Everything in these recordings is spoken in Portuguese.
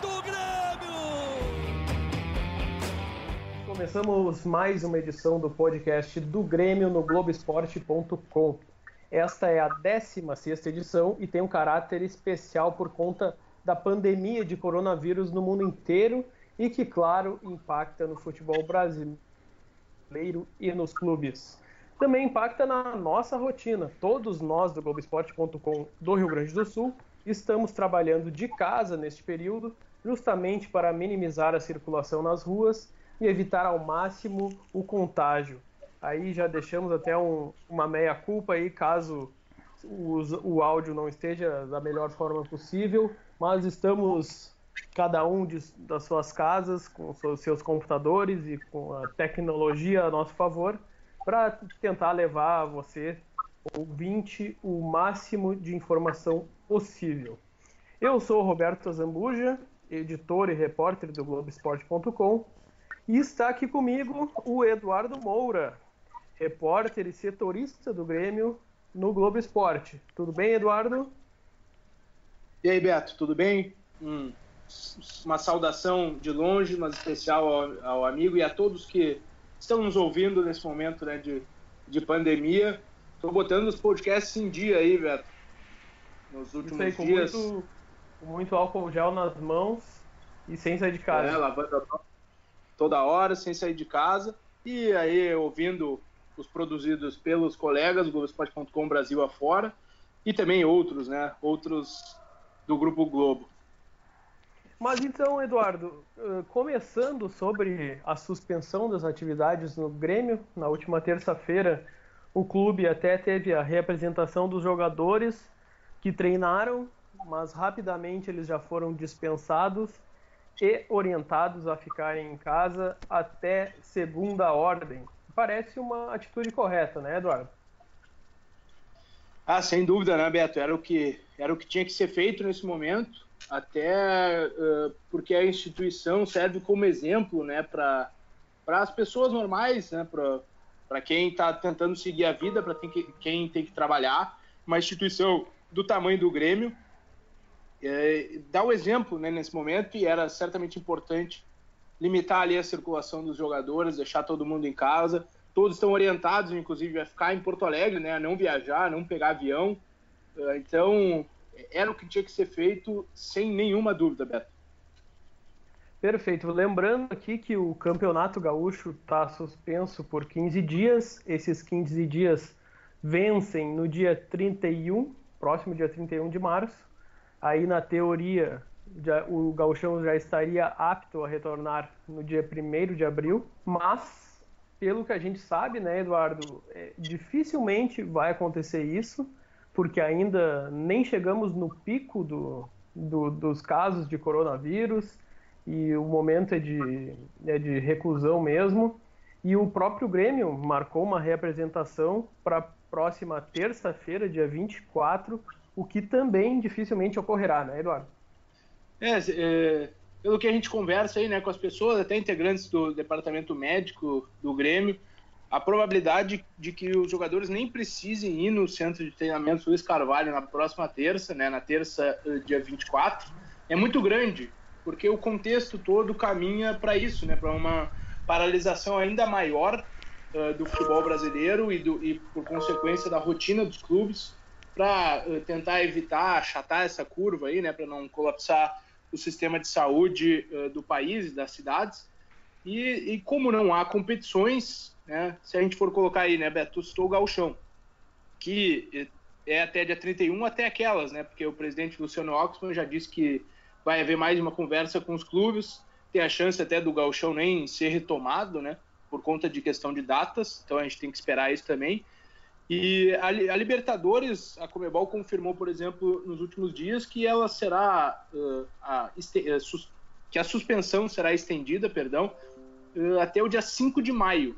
do Grêmio! Começamos mais uma edição do podcast do Grêmio no Globoesporte.com. Esta é a 16 edição e tem um caráter especial por conta da pandemia de coronavírus no mundo inteiro e que, claro, impacta no futebol brasileiro e nos clubes. Também impacta na nossa rotina. Todos nós do Globoesporte.com do Rio Grande do Sul estamos trabalhando de casa neste período, justamente para minimizar a circulação nas ruas e evitar ao máximo o contágio. Aí já deixamos até um, uma meia-culpa aí, caso o, o áudio não esteja da melhor forma possível, mas estamos cada um de, das suas casas com os seus computadores e com a tecnologia a nosso favor para tentar levar a você, ouvinte, o máximo de informação possível. Eu sou o Roberto Zambuja, editor e repórter do Globoesporte.com e está aqui comigo o Eduardo Moura, repórter e setorista do Grêmio no Globo Esporte. Tudo bem, Eduardo? E aí, Beto, tudo bem? Hum, uma saudação de longe, mas especial ao, ao, amigo e a todos que estão nos ouvindo nesse momento né, de, de pandemia. Estou botando os podcasts em dia aí, Beto. Nos últimos aí, dias. Muito, muito álcool gel nas mãos e sem sair de casa. É, lavando a mão toda hora, sem sair de casa, e aí ouvindo os produzidos pelos colegas, Globoesporte.com Brasil afora, e também outros, né? Outros do Grupo Globo. Mas então, Eduardo, começando sobre a suspensão das atividades no Grêmio, na última terça-feira, o clube até teve a reapresentação dos jogadores que treinaram, mas rapidamente eles já foram dispensados e orientados a ficarem em casa até segunda ordem. Parece uma atitude correta, né, Eduardo? Ah, sem dúvida, né, Beto? Era o que, era o que tinha que ser feito nesse momento, até uh, porque a instituição serve como exemplo né, para as pessoas normais, né, para quem está tentando seguir a vida, para quem tem que trabalhar. Uma instituição do tamanho do Grêmio, é, dá o exemplo né, nesse momento e era certamente importante limitar ali a circulação dos jogadores, deixar todo mundo em casa. Todos estão orientados, inclusive, a ficar em Porto Alegre, né, a não viajar, não pegar avião. É, então, era o que tinha que ser feito sem nenhuma dúvida, Beto. Perfeito. Lembrando aqui que o Campeonato Gaúcho está suspenso por 15 dias. Esses 15 dias vencem no dia 31, próximo dia 31 de março. Aí, na teoria, já, o gauchão já estaria apto a retornar no dia 1 de abril, mas, pelo que a gente sabe, né, Eduardo, é, dificilmente vai acontecer isso, porque ainda nem chegamos no pico do, do, dos casos de coronavírus, e o momento é de, é de reclusão mesmo, e o próprio Grêmio marcou uma reapresentação para próxima terça-feira, dia 24, o que também dificilmente ocorrerá, né, Eduardo? É, é, pelo que a gente conversa aí, né, com as pessoas, até integrantes do departamento médico do Grêmio, a probabilidade de que os jogadores nem precisem ir no centro de treinamento Luiz Carvalho na próxima terça, né, na terça, eh, dia 24, é muito grande, porque o contexto todo caminha para isso, né, para uma paralisação ainda maior uh, do futebol brasileiro e, do, e, por consequência, da rotina dos clubes para uh, tentar evitar achatar essa curva aí, né, para não colapsar o sistema de saúde uh, do país, das cidades. E, e, como não há competições, né, se a gente for colocar aí, né, Beto, estou o gauchão, que é até dia 31, até aquelas, né, porque o presidente Luciano Oxman já disse que vai haver mais uma conversa com os clubes, tem a chance até do gauchão nem ser retomado, né, por conta de questão de datas, então a gente tem que esperar isso também. E a, a, Libertadores, a Comebol confirmou, por exemplo, nos últimos dias que ela será uh, a, uh, sus, que a suspensão será estendida, perdão, até o dia 5 de maio.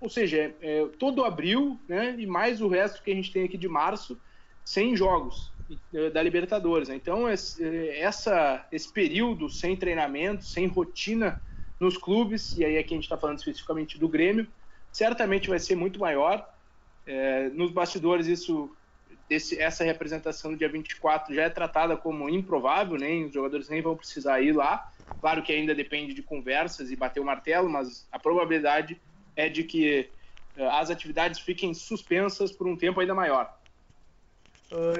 Ou seja, é, é, todo abril, né, e mais o resto que a gente tem aqui de março, sem jogos da Libertadores. Então, essa, esse período sem treinamento, sem rotina nos clubes, e aí aqui a gente está falando especificamente do Grêmio, certamente vai ser muito maior. É, nos bastidores, isso, essa representação do dia 24 já é tratada como improvável, nem os jogadores nem vão precisar ir lá. Claro que ainda depende de conversas e bater o martelo, mas a probabilidade é de que uh, as atividades fiquem suspensas por um tempo ainda maior.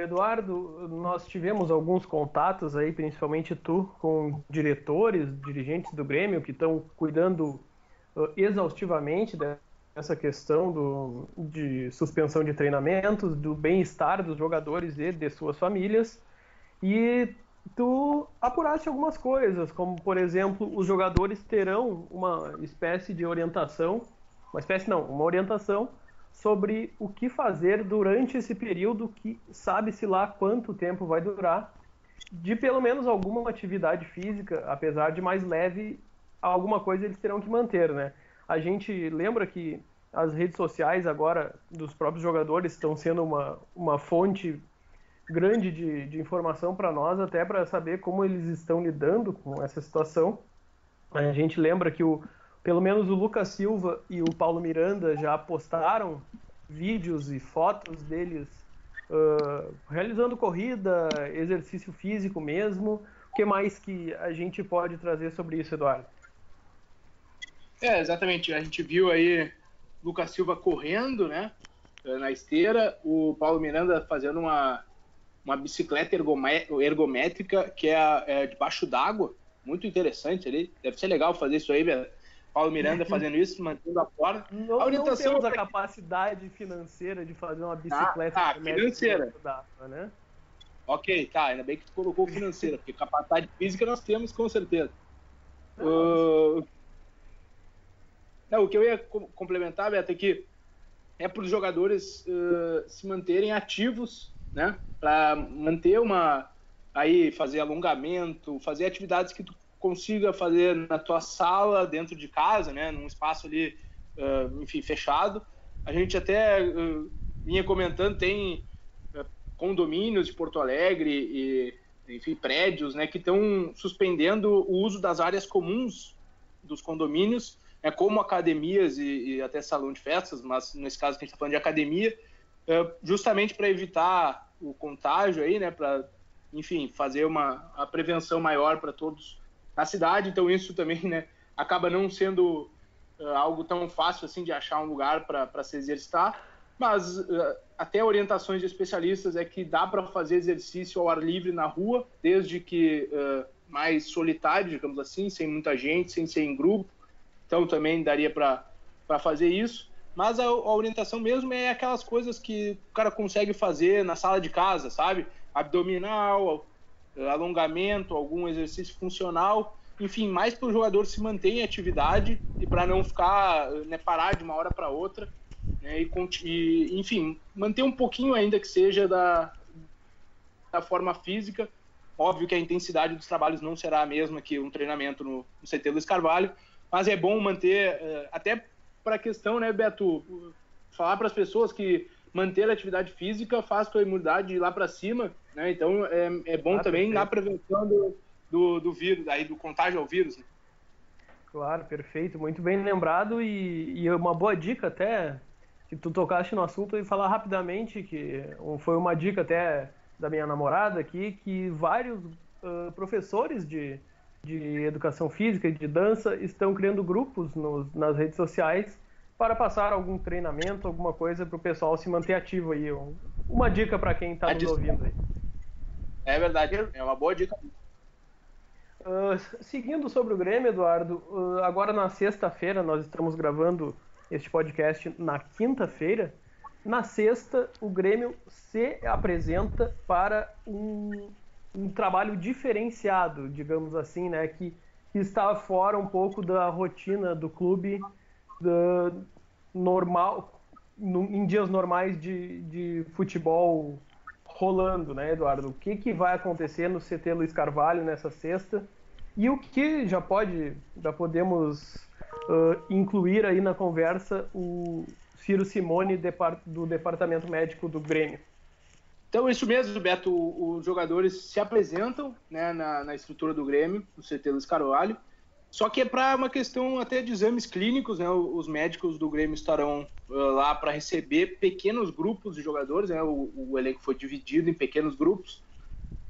Eduardo, nós tivemos alguns contatos aí, principalmente tu, com diretores, dirigentes do Grêmio que estão cuidando exaustivamente dessa questão do, de suspensão de treinamentos, do bem-estar dos jogadores e de suas famílias. E tu apuraste algumas coisas, como por exemplo, os jogadores terão uma espécie de orientação, uma espécie não, uma orientação sobre o que fazer durante esse período que sabe-se lá quanto tempo vai durar, de pelo menos alguma atividade física, apesar de mais leve, alguma coisa eles terão que manter, né? A gente lembra que as redes sociais agora dos próprios jogadores estão sendo uma, uma fonte grande de, de informação para nós, até para saber como eles estão lidando com essa situação. A gente lembra que o, pelo menos o Lucas Silva e o Paulo Miranda já postaram vídeos e fotos deles uh, realizando corrida, exercício físico mesmo. O que mais que a gente pode trazer sobre isso, Eduardo? É, exatamente. A gente viu aí Lucas Silva correndo, né, na esteira, o Paulo Miranda fazendo uma uma bicicleta ergométrica que é, é debaixo d'água, muito interessante ali. Deve ser legal fazer isso aí, velho. Paulo Miranda fazendo isso, mantendo a porta. Não, a orientação não temos a capacidade financeira de fazer uma bicicleta ah, ah financeira. D'água, né? Ok, tá. Ainda bem que tu colocou financeira, porque capacidade física nós temos com certeza. Uh... Não, o que eu ia complementar, Beto, é que é para os jogadores uh, se manterem ativos né? Para manter uma aí fazer alongamento, fazer atividades que tu consiga fazer na tua sala, dentro de casa, né? Num espaço ali, uh, enfim, fechado. A gente até uh, vinha comentando tem condomínios de Porto Alegre e enfim prédios, né? Que estão suspendendo o uso das áreas comuns dos condomínios, né, como academias e, e até salão de festas, mas nesse caso que a gente está falando de academia, justamente para evitar o contágio aí, né, para, enfim, fazer uma a prevenção maior para todos na cidade. Então isso também, né, acaba não sendo uh, algo tão fácil assim de achar um lugar para se exercitar, mas uh, até orientações de especialistas é que dá para fazer exercício ao ar livre na rua, desde que uh, mais solitário, digamos assim, sem muita gente, sem ser em grupo. Então também daria para fazer isso. Mas a, a, orientação mesmo é aquelas coisas que o cara consegue fazer na sala de casa, sabe? Abdominal, alongamento, algum exercício funcional, enfim, mais para o jogador se manter em atividade e para não ficar, né, parar de uma hora para outra, né, e, e, enfim, manter um pouquinho ainda que seja da, da forma física. Óbvio que a intensidade dos trabalhos não será a mesma que um treinamento no, no CT Luiz Carvalho, mas é bom manter, eh, até para a questão, né, Beto, falar para as pessoas que manter a atividade física faz tua imunidade ir lá para cima, né? Então é, é bom ah, também perfeito. na prevenção do, do, do, vírus, aí do contágio ao vírus. Né? Claro, perfeito, muito bem lembrado e, e uma boa dica até que tu tocaste no assunto e falar rapidamente que foi uma dica até da minha namorada aqui que vários uh, professores de de educação física e de dança estão criando grupos nos, nas redes sociais para passar algum treinamento, alguma coisa para o pessoal se manter ativo aí. Uma dica para quem está nos ouvindo aí. É verdade, é uma boa dica. Uh, seguindo sobre o Grêmio, Eduardo, uh, agora na sexta-feira, nós estamos gravando este podcast na quinta-feira. Na sexta, o Grêmio se apresenta para um um trabalho diferenciado, digamos assim, né, que, que está fora um pouco da rotina do clube da, normal, no, em dias normais de, de futebol rolando, né, Eduardo? O que, que vai acontecer no CT Luiz Carvalho nessa sexta E o que já pode, já podemos uh, incluir aí na conversa o Ciro Simone do Departamento Médico do Grêmio. Então, isso mesmo, Beto. Os jogadores se apresentam né, na, na, estrutura do Grêmio, no CT Luiz Carvalho. Só que é para uma questão até de exames clínicos, né? Os médicos do Grêmio estarão uh, lá para receber pequenos grupos de jogadores, né? O, o, elenco foi dividido em pequenos grupos,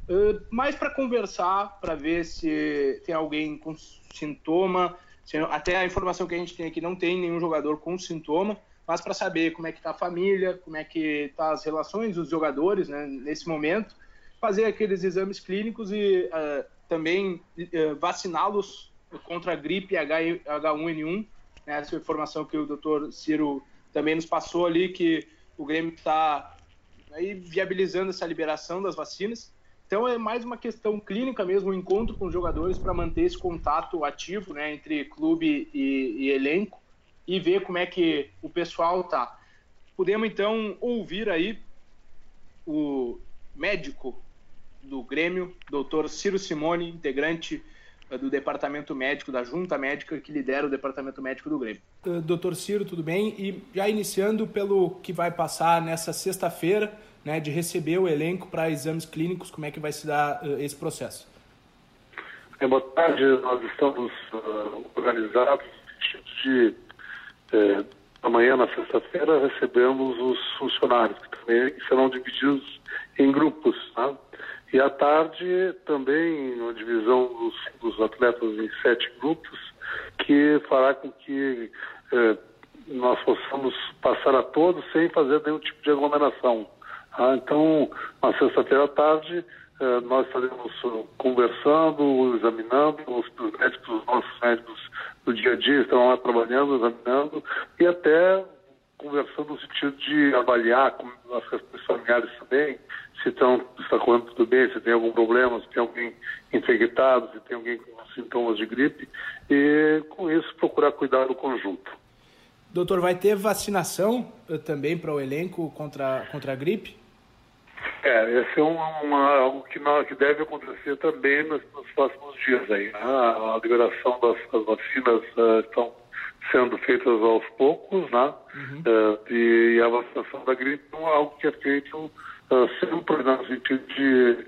uh, mais para conversar, para ver se tem alguém com sintoma. Se, até a informação que a gente tem aqui não tem nenhum jogador com sintoma, mas para saber como é que está a família, como é que tá as relações dos jogadores, né? Nesse momento, fazer aqueles exames clínicos e uh, também vaciná-los contra a gripe H1N1, né, essa informação que o doutor Ciro também nos passou ali, que o Grêmio está aí viabilizando essa liberação das vacinas. Então é mais uma questão clínica mesmo, um encontro com os jogadores para manter esse contato ativo né, entre clube e, e elenco e ver como é que o pessoal tá. Podemos então ouvir aí o médico do Grêmio, doutor Ciro Simone, integrante do departamento médico, da junta médica que lidera o departamento médico do Grêmio. Uh, doutor Ciro, tudo bem? E já iniciando pelo que vai passar nessa sexta-feira, né, de receber o elenco para exames clínicos, como é que vai se dar uh, esse processo? É, boa tarde, nós estamos uh, organizados de é, amanhã, na sexta-feira, recebemos os funcionários, que também serão divididos em grupos, tá? E à tarde também uma divisão dos, dos atletas em sete grupos, que fará com que eh, nós possamos passar a todos sem fazer nenhum tipo de aglomeração. Ah, então, na sexta-feira à tarde, eh, nós estaremos conversando, examinando, os médicos, os nossos médicos do dia a dia estão lá trabalhando, examinando, e até conversando no sentido de avaliar como as questões familiares também, se estão, está correndo tudo bem, se tem algum problema, se tem alguém infectado, se tem alguém com sintomas de gripe, e com isso procurar cuidar do conjunto. Doutor, vai ter vacinação eh, também para o elenco contra, contra a gripe? É, esse é uma, uma, algo que, não, que deve acontecer também nos, nos próximos dias. Aí, né? a, a liberação das, das vacinas uh, estão sendo feitas aos poucos, né? Uhum. Uh, e, e, a vacinação da gripe é algo que é feito uh, sempre no sentido de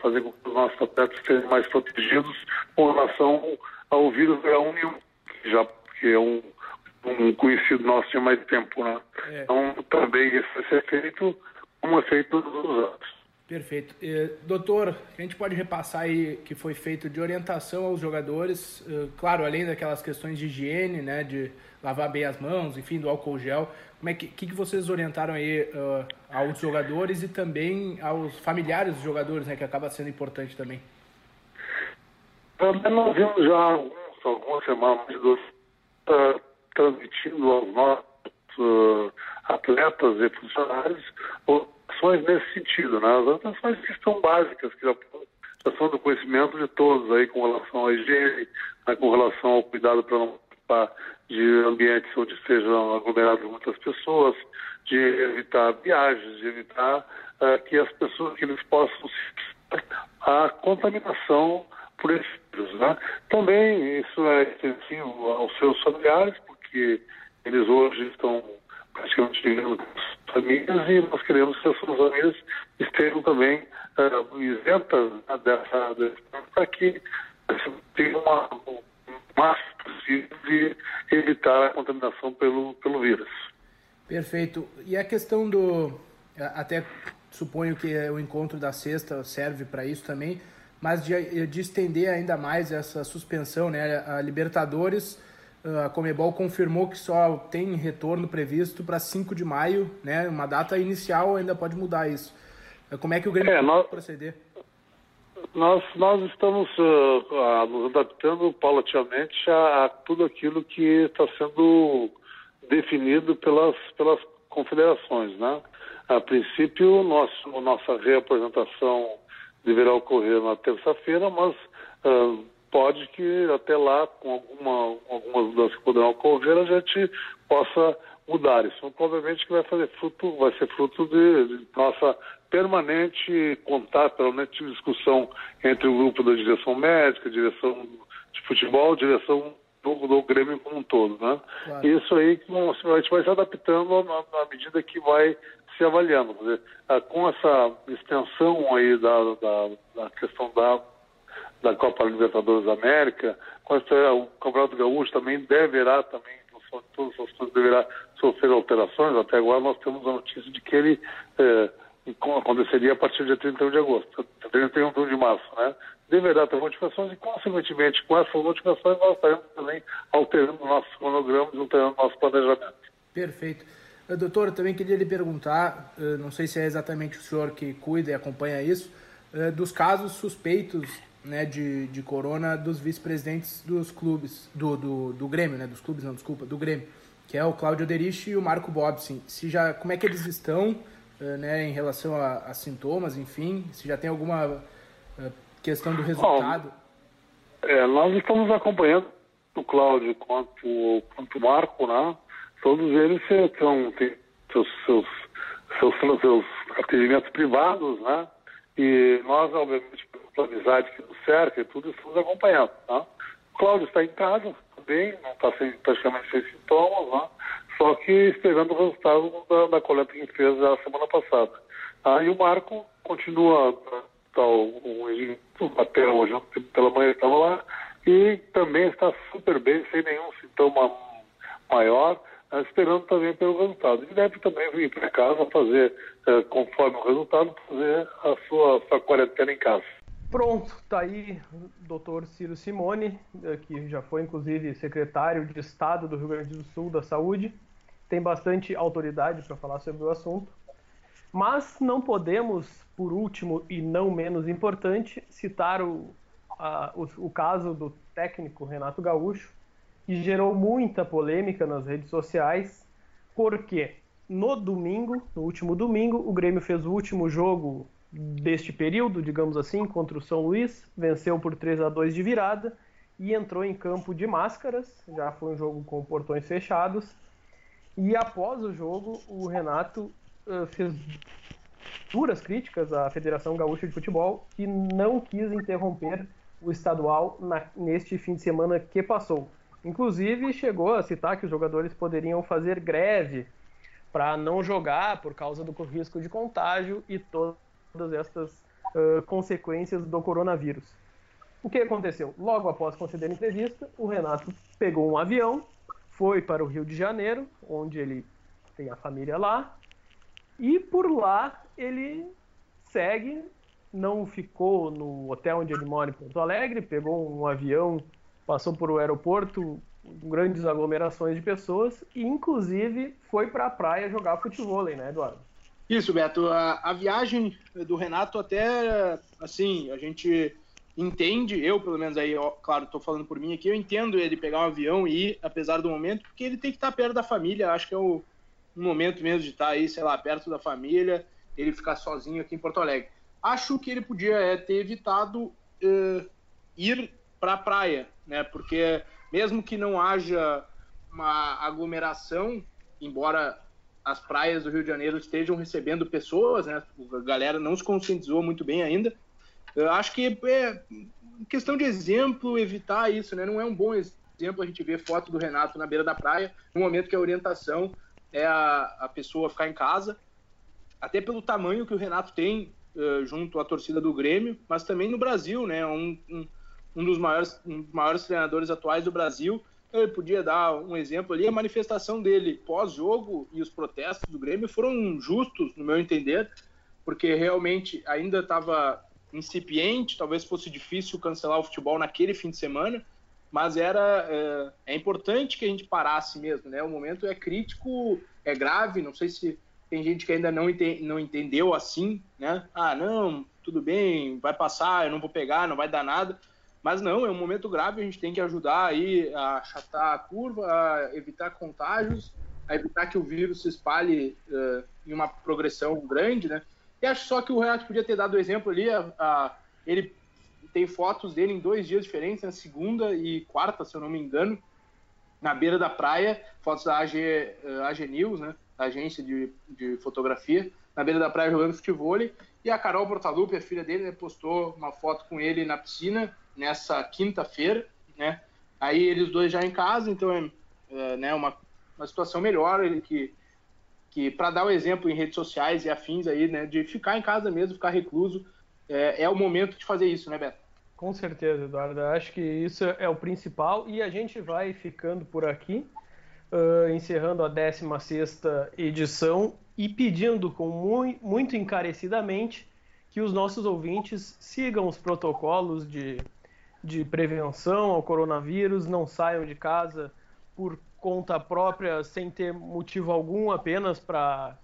fazer com que os nossos atletas estejam mais protegidos com relação ao vírus H1N1, que já que é um, um conhecido nosso de mais tempo, né? É. Então também isso vai ser feito como é feito todos os anos. Perfeito. doutor, a gente pode repassar aí que foi feito de orientação aos jogadores, claro, além daquelas questões de higiene, né, de lavar bem as mãos, enfim, do álcool gel. Como é que, que, vocês orientaram aí uh, aos jogadores e também aos familiares dos jogadores, né, que acaba sendo importante também? Também nós vimos já alguns, algumas semanas uh, transmitindo aos nossos uh, atletas e funcionários ações nesse sentido, né? As ações que estão básicas, que já, já, são do conhecimento de todos aí com relação à higiene, né, com relação ao cuidado para não participar de ambientes onde sejam aglomeradas muitas pessoas, de evitar viagens, de evitar uh, que as pessoas que eles possam a contaminação por esses vírus. Né? Também isso é extensivo aos seus familiares, porque eles hoje estão praticamente famílias e nós queremos que as famílias estejam também uh, isentas né, dessa, dessa para que tenha uma, máximo possível de evitar a contaminação pelo, pelo vírus. Perfeito. E a questão do. Até suponho que o encontro da sexta serve para isso também, mas de, de, estender ainda mais essa suspensão, né? A Libertadores, a Comebol confirmou que só tem retorno previsto para 5 de maio, né? Uma data inicial ainda pode mudar isso. Como é que o Grêmio é, nós... proceder? Nós, nós estamos uh, nos adaptando paulatinamente a, a, tudo aquilo que está sendo definido pelas, pelas confederações. Né? A princípio, nosso, nossa reapresentação deverá ocorrer na terça-feira, mas uh, pode que até lá, com alguma, algumas mudanças que poderão ocorrer, a gente possa mudar. Isso provavelmente vai fazer fruto, vai ser fruto de, de nossa permanente contato, permanente discussão entre o grupo da direção médica, direção de futebol, direção do, do Grêmio como um todo, né? Claro. Isso aí a gente vai se adaptando à, medida que vai se avaliando. Dizer, ah, com essa extensão aí da, da, da questão da, da Copa Libertadores da América, o Campeonato Gaúcho também deverá também todas as coisas deverá sofrer alterações. Até agora nós temos a notícia de que ele eh, aconteceria a partir do dia 31 de agosto, 31 de março, né? Deverá ter modificações e, consequentemente, com essas modificações, nós estaremos também alterando nossos cronogramas, alterando nosso planejamento. Perfeito. Eh, doutor, também queria lhe perguntar, eh, não sei se é exatamente o senhor que cuida e acompanha isso, dos casos suspeitos né, de, de corona dos vice-presidentes dos clubes, do, do, do Grêmio, né, dos clubes, não, desculpa, do Grêmio, que é o Cláudio Derich e o Marco Bobsin. Se já, como é que eles estão né, em relação a, a, sintomas, enfim, se já tem alguma questão do resultado? Bom, é, nós estamos acompanhando o Cláudio quanto, quanto o Marco, né? Todos eles são, têm seus, seus, seus, seus atendimentos privados, né? E nós, obviamente, amizade que nos cerca e tudo, estamos acompanhando, tá? O Cláudio está em casa, bem, não está sem, praticamente sem sintomas, né? Só que esperando o resultado da, da coleta que fez a semana passada. Ah, e o Marco continua tal, um, até hoje, pela manhã estava lá, e também está super bem, sem nenhum sintoma maior, eh, esperando também pelo resultado. E deve também vir para casa fazer, eh, conforme o resultado, fazer a sua, sua quarentena em casa. Pronto, tá aí o doutor Ciro Simone, eh, que já foi inclusive secretário de Estado do Rio Grande do Sul da Saúde, tem bastante autoridade para falar sobre o assunto. Mas não podemos, por último e não menos importante, citar o, a, o, o caso do técnico Renato Gaúcho, que gerou muita polêmica nas redes sociais, porque no domingo, no último domingo, o Grêmio fez o último jogo deste período, digamos assim, contra o São Luís, venceu por 3 a 2 de virada e entrou em campo de máscaras, já foi um jogo com portões fechados. E após o jogo, o Renato uh, fez duras críticas à Federação Gaúcha de Futebol, que não quis interromper o estadual na, neste fim de semana que passou. Inclusive, chegou a citar que os jogadores poderiam fazer greve para não jogar por causa do risco de contágio e todas estas uh, consequências do coronavírus. O que aconteceu? Logo após conceder a entrevista, o Renato pegou um avião, foi para o Rio de Janeiro, onde ele tem a família lá, e por lá ele segue, não ficou no hotel onde ele mora em Porto Alegre, pegou um avião, passou por o aeroporto, grandes aglomerações de pessoas, e inclusive foi para a praia jogar futebol, né, Eduardo? Isso, Beto. A, a, viagem do Renato até, assim, a gente entende, eu pelo menos aí, ó, claro, estou falando por mim aqui, eu entendo ele pegar um avião e ir, apesar do momento, porque ele tem que estar perto da família, acho que é o, um momento mesmo de estar aí, sei lá, perto da família, ele ficar sozinho aqui em Porto Alegre. Acho que ele podia é, ter evitado uh, ir para a praia, né? Porque mesmo que não haja uma aglomeração, embora as praias do Rio de Janeiro estejam recebendo pessoas, né? A galera não se conscientizou muito bem ainda. Eu acho que é questão de exemplo evitar isso, né? Não é um bom exemplo a gente ver foto do Renato na beira da praia, no momento que a orientação é a, a pessoa ficar em casa, até pelo tamanho que o Renato tem uh, junto à torcida do Grêmio, mas também no Brasil, né? Um, um, um dos maiores, um dos maiores treinadores atuais do Brasil. Ele podia dar um exemplo ali. A manifestação dele pós-jogo e os protestos do Grêmio foram justos, no meu entender, porque realmente ainda estava incipiente, talvez fosse difícil cancelar o futebol naquele fim de semana, mas era é, é, importante que a gente parasse mesmo, né? O momento é crítico, é grave, não sei se tem gente que ainda não, ente, não entendeu assim, né? Ah, não, tudo bem, vai passar, eu não vou pegar, não vai dar nada. Mas não, é um momento grave, a gente tem que ajudar aí a achatar a curva, a evitar contágios, a evitar que o vírus se espalhe uh, em uma progressão grande, né? E acho só que o Renato podia ter dado o exemplo ali, a, a, ele tem fotos dele em dois dias diferentes, na segunda e quarta, se eu não me engano, na beira da praia, fotos da AG, AG News, né, agência de, de fotografia, na beira da praia jogando futebol. E a Carol Portalupe, a filha dele, né, postou uma foto com ele na piscina nessa quinta-feira, né? Aí eles dois já em casa, então é, é né, uma, uma situação melhor, ele que que para dar o um exemplo em redes sociais e afins aí, né, de ficar em casa mesmo, ficar recluso, é, é o momento de fazer isso, né, Beto? Com certeza, Eduardo. Acho que isso é o principal e a gente vai ficando por aqui, uh, encerrando a 16 edição e pedindo com muito, muito encarecidamente que os nossos ouvintes sigam os protocolos de, de prevenção ao coronavírus, não saiam de casa por conta própria, sem ter motivo algum, apenas para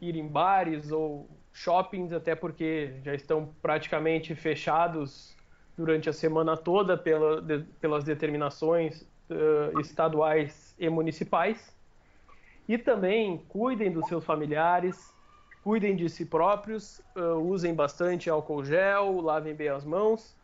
ir em bares ou shoppings, até porque já estão praticamente fechados durante a semana toda pela, de, pelas determinações uh, estaduais e municipais. E também cuidem dos seus familiares, cuidem de si próprios, uh, usem bastante álcool gel, lavem bem as mãos.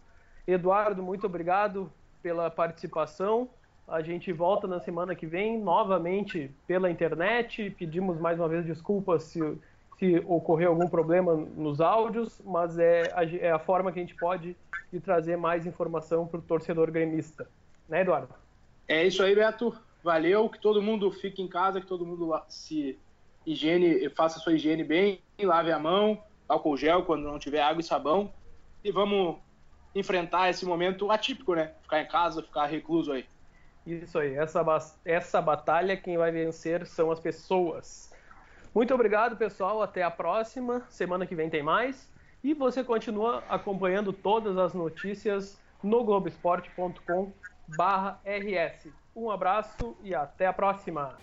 Eduardo, muito obrigado pela participação. A gente volta na semana que vem novamente pela internet. Pedimos mais uma vez desculpas se se ocorrer algum problema nos áudios, mas é a, é a forma que a gente pode de trazer mais informação para o torcedor gremista. Né, Eduardo? É isso aí, Beto. Valeu. Que todo mundo fique em casa, que todo mundo se higiene, faça sua higiene bem, lave a mão, álcool gel quando não tiver água e sabão. E vamos enfrentar esse momento atípico, né? Ficar em casa, ficar recluso aí. Isso aí. Essa, essa batalha, quem vai vencer são as pessoas. Muito obrigado, pessoal. Até a próxima. Semana que vem tem mais. E você continua acompanhando todas as notícias no globesport.com/rs. Um abraço e até a próxima.